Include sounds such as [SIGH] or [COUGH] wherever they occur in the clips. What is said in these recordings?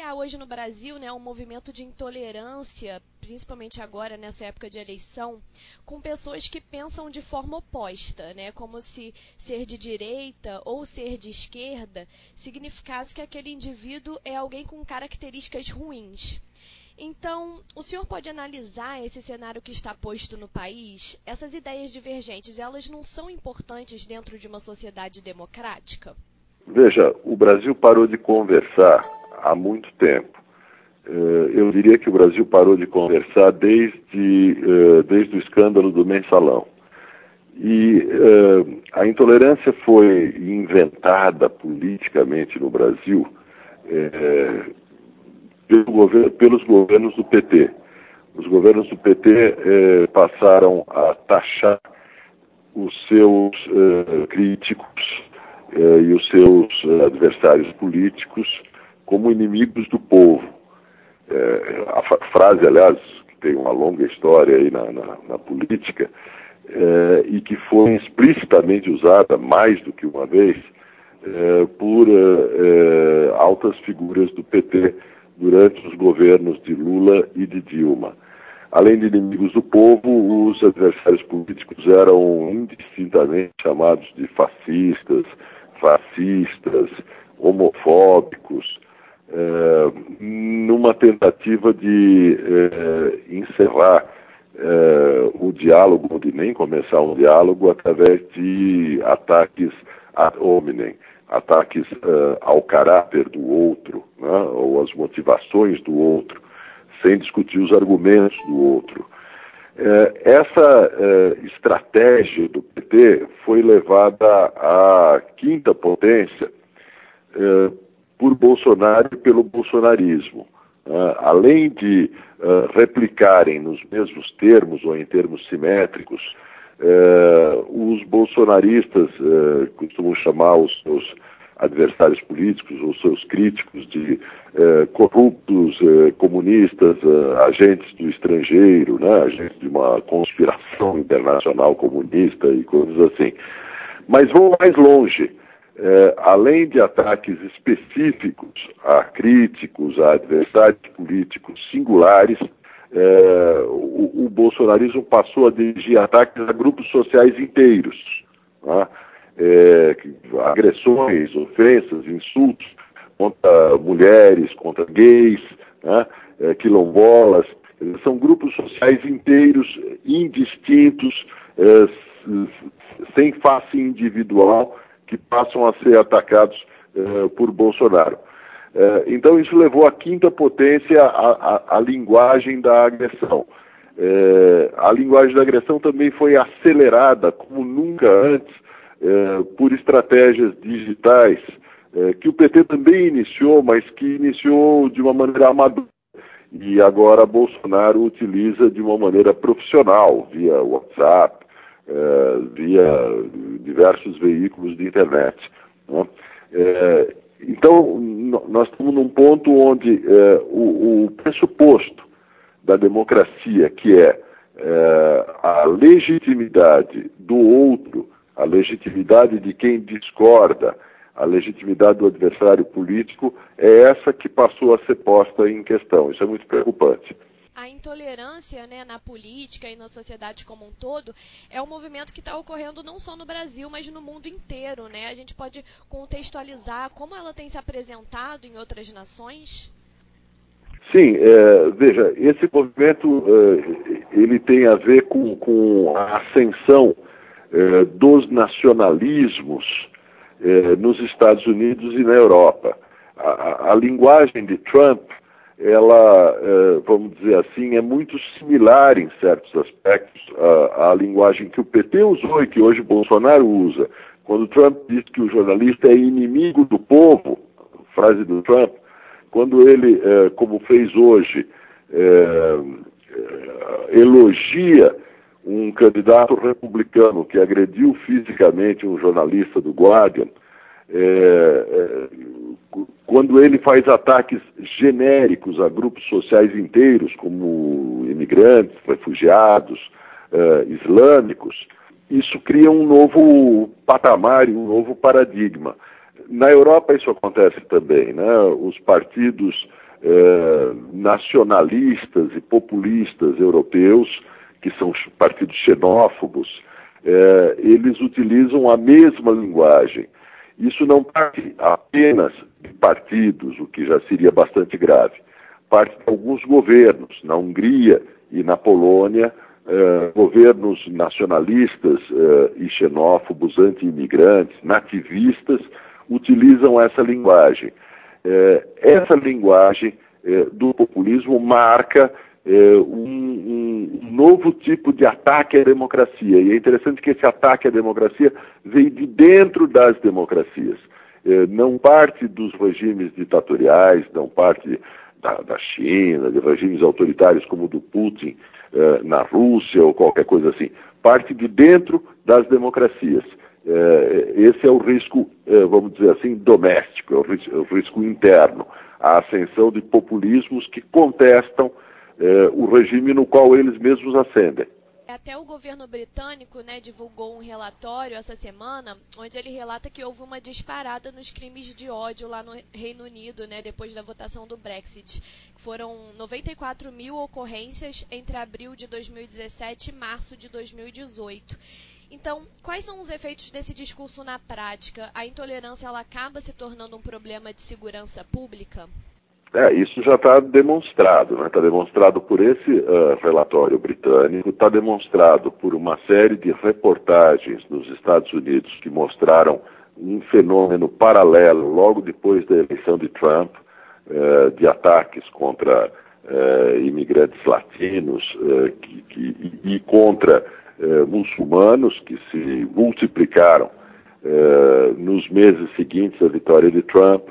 há hoje no Brasil né, um movimento de intolerância, principalmente agora nessa época de eleição, com pessoas que pensam de forma oposta, né, como se ser de direita ou ser de esquerda significasse que aquele indivíduo é alguém com características ruins. Então, o senhor pode analisar esse cenário que está posto no país? Essas ideias divergentes, elas não são importantes dentro de uma sociedade democrática? Veja, o Brasil parou de conversar há muito tempo. Eh, eu diria que o Brasil parou de conversar desde, eh, desde o escândalo do mensalão. E eh, a intolerância foi inventada politicamente no Brasil pelo governo, pelos governos do PT. Os governos do PT passaram a taxar os seus críticos e os seus adversários políticos como inimigos do povo. Eh, a frase, aliás, que tem uma longa história aí na, na, na política eh, e que foi explicitamente usada mais do que uma vez por altas figuras do PT durante os governos de Lula e de Dilma. Além de inimigos do povo, os adversários políticos eram indistintamente chamados de fascistas, fascistas, homofóbicos, eh, numa tentativa de eh, encerrar eh, o diálogo, de nem começar um diálogo, através de ataques ad hominem ataques ao caráter do outro, né, ou às motivações do outro, sem discutir os argumentos do outro. Essa estratégia do PT foi levada à quinta potência por Bolsonaro e pelo bolsonarismo. além de replicarem nos mesmos termos ou em termos simétricos eh, os bolsonaristas costumam chamar os seus adversários políticos ou seus críticos de corruptos, comunistas, agentes do estrangeiro, né, agentes de uma conspiração internacional comunista e coisas assim. Mas vão mais longe. Eh, além de ataques específicos a críticos, a adversários políticos singulares, é, o, o, bolsonarismo passou a dirigir ataques a grupos sociais inteiros. Né? É, agressões, ofensas, insultos contra mulheres, contra gays, né? é, quilombolas. São grupos sociais inteiros, indistintos, é, sem face individual, que passam a ser atacados é, por Bolsonaro. É, então, isso levou à quinta potência a, linguagem da agressão. É, a linguagem da agressão também foi acelerada, como nunca antes, é, por estratégias digitais, é, que o PT também iniciou, mas que iniciou de uma maneira amadora. E agora Bolsonaro utiliza de uma maneira profissional, via WhatsApp, via diversos veículos de internet. Né? É, então, nós estamos num ponto onde é, o, o, pressuposto da democracia, que é, é, a legitimidade do outro, a legitimidade de quem discorda, a legitimidade do adversário político, é essa que passou a ser posta em questão. Isso é muito preocupante a intolerância né, na política e na sociedade como um todo é um movimento que está ocorrendo não só no Brasil, mas no mundo inteiro. Né? A gente pode contextualizar como ela tem se apresentado em outras nações? Sim, é, veja, esse movimento é, ele tem a ver com, com a ascensão é, dos nacionalismos é, nos Estados Unidos e na Europa. A, a, a linguagem de Trump ela, é, vamos dizer assim, é muito similar em certos aspectos à, à, linguagem que o PT usou e que hoje Bolsonaro usa. Quando Trump diz que o jornalista é inimigo do povo, frase do Trump, quando ele, é, como fez hoje, é, elogia um candidato republicano que agrediu fisicamente um jornalista do Guardian, é, quando ele faz ataques genéricos a grupos sociais inteiros, como imigrantes, refugiados, uh, islâmicos, isso cria um novo patamar e um novo paradigma. Na Europa isso acontece também, né? Os partidos eh, nacionalistas e populistas europeus, que são partidos xenófobos, eh, eles utilizam a mesma linguagem. Isso não parte apenas de partidos, o que já seria bastante grave, parte de alguns governos. Na Hungria e na Polônia, eh, governos nacionalistas eh, e xenófobos, anti-imigrantes, nativistas, utilizam essa linguagem. Eh, essa linguagem eh, do populismo marca um, um, novo tipo de ataque à democracia. E é interessante que esse ataque à democracia veio de dentro das democracias. Eh, não parte dos regimes ditatoriais, não parte da, da China, de regimes autoritários como o do Putin eh, na Rússia ou qualquer coisa assim. Parte de dentro das democracias. Esse é o risco, vamos dizer assim, doméstico, é é o risco interno. A ascensão de populismos que contestam o regime no qual eles mesmos ascendem. Até o governo britânico né, divulgou um relatório essa semana, onde ele relata que houve uma disparada nos crimes de ódio lá no Reino Unido, né, depois da votação do Brexit. Foram 94 mil ocorrências entre abril de 2017 e março de 2018. Então, quais são os efeitos desse discurso na prática? A intolerância ela acaba se tornando um problema de segurança pública? É, isso já está demonstrado, está né? Tá demonstrado por esse uh, relatório britânico, está demonstrado por uma série de reportagens nos Estados Unidos que mostraram um fenômeno paralelo logo depois da eleição de Trump, uh, de ataques contra uh, imigrantes latinos que, que, e contra muçulmanos que se multiplicaram nos meses seguintes à vitória de Trump.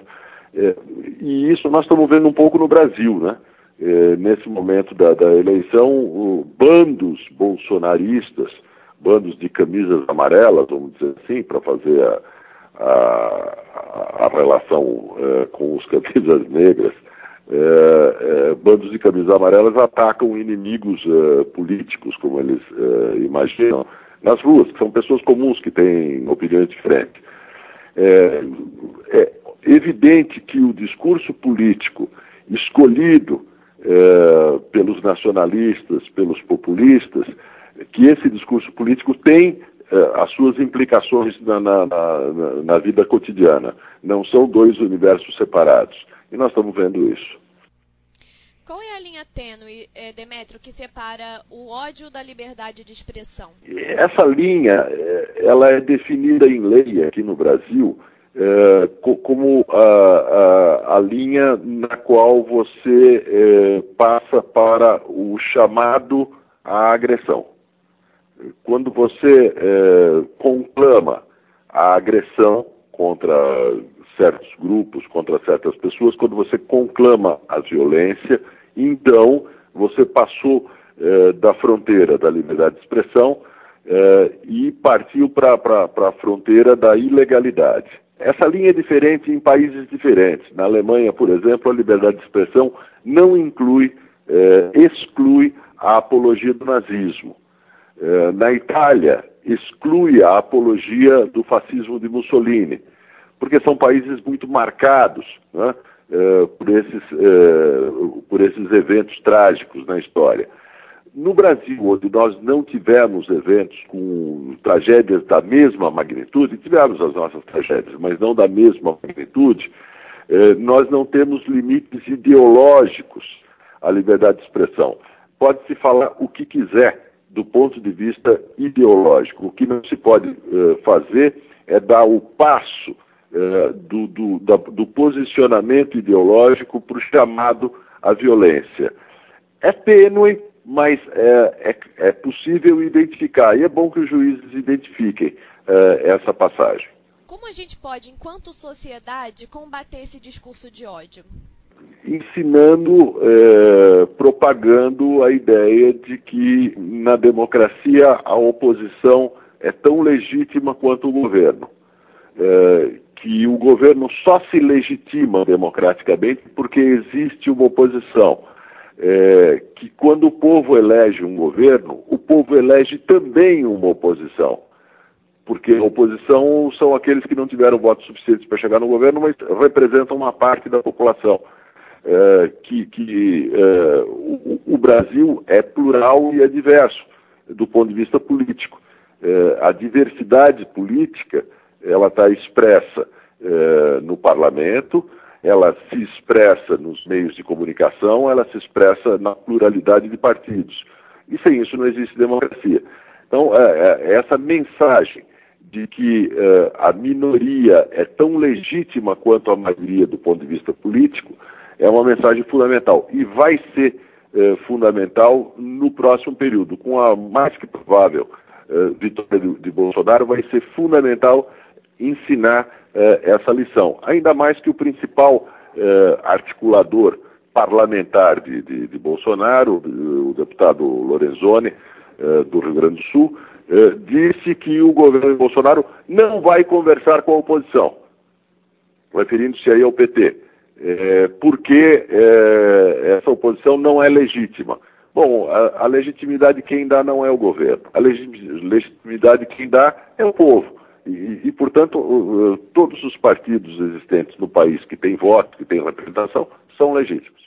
É, e isso nós estamos vendo um pouco no Brasil, né? É, nesse momento da, da eleição, o, bandos bolsonaristas, bandos de camisas amarelas, vamos dizer assim, para fazer a, a, a relação é, com os [LAUGHS] camisas negras, é, é, bandos de camisas amarelas atacam inimigos é, políticos, como eles imaginam, nas ruas, que são pessoas comuns que têm opiniões diferentes. É, é, evidente que o discurso político escolhido é, pelos nacionalistas, pelos populistas, que esse discurso político tem é, as suas implicações na, na, na, na, vida cotidiana. Não são dois universos separados. E nós estamos vendo isso. Qual é a linha tênue, é, Demetrio, que separa o ódio da liberdade de expressão? Essa linha, ela é definida em lei aqui no Brasil é, como a, a, a, linha na qual você é, passa para o chamado à agressão. Quando você é, conclama a agressão contra certos grupos, contra certas pessoas, quando você conclama a violência, então você passou da fronteira da liberdade de expressão e partiu para a fronteira da ilegalidade. Essa linha é diferente em países diferentes. Na Alemanha, por exemplo, a liberdade de expressão não inclui, eh, exclui a apologia do nazismo. Eh, na Itália, exclui a apologia do fascismo de Mussolini, porque são países muito marcados né, eh, por, esses, por esses eventos trágicos na história. No Brasil, onde nós não tivemos eventos com tragédias da mesma magnitude, tivemos as nossas tragédias, mas não da mesma magnitude, eh, nós não temos limites ideológicos à liberdade de expressão. Pode-se falar o que quiser do ponto de vista ideológico. O que não se pode eh, fazer é dar o passo eh, do, do, da, do posicionamento ideológico para o chamado à violência. É tênue, mas é, é, é, possível identificar, e é bom que os juízes identifiquem é, essa passagem. Como a gente pode, enquanto sociedade, combater esse discurso de ódio? Ensinando, é, propagando a ideia de que na democracia a oposição é tão legítima quanto o governo. É, que o governo só se legitima democraticamente porque existe uma oposição é, que quando o povo elege um governo, o povo elege também uma oposição. Porque a oposição são aqueles que não tiveram votos suficientes para chegar no governo, mas representam uma parte da população. uh, que, que uh, o, o, Brasil é plural e é diverso do ponto de vista político. Uh, a diversidade política ela está expressa no parlamento, ela se expressa nos meios de comunicação, ela se expressa na pluralidade de partidos. E sem isso não existe democracia. Então, essa mensagem de que uh, a minoria é tão legítima quanto a maioria do ponto de vista político é uma mensagem fundamental e vai ser uh, fundamental no próximo período. Com a mais que provável uh, vitória de, de, Bolsonaro, vai ser fundamental ensinar essa lição. Ainda mais que o principal articulador parlamentar de, de, de Bolsonaro, o deputado Lorenzoni, do Rio Grande do Sul, disse que o governo Bolsonaro não vai conversar com a oposição, referindo-se aí ao PT, porque essa oposição não é legítima. Bom, a, a, legitimidade quem dá não é o governo, a legitimidade quem dá é o povo. E, e, portanto, todos os partidos existentes no país que têm voto, que têm representação, são legítimos.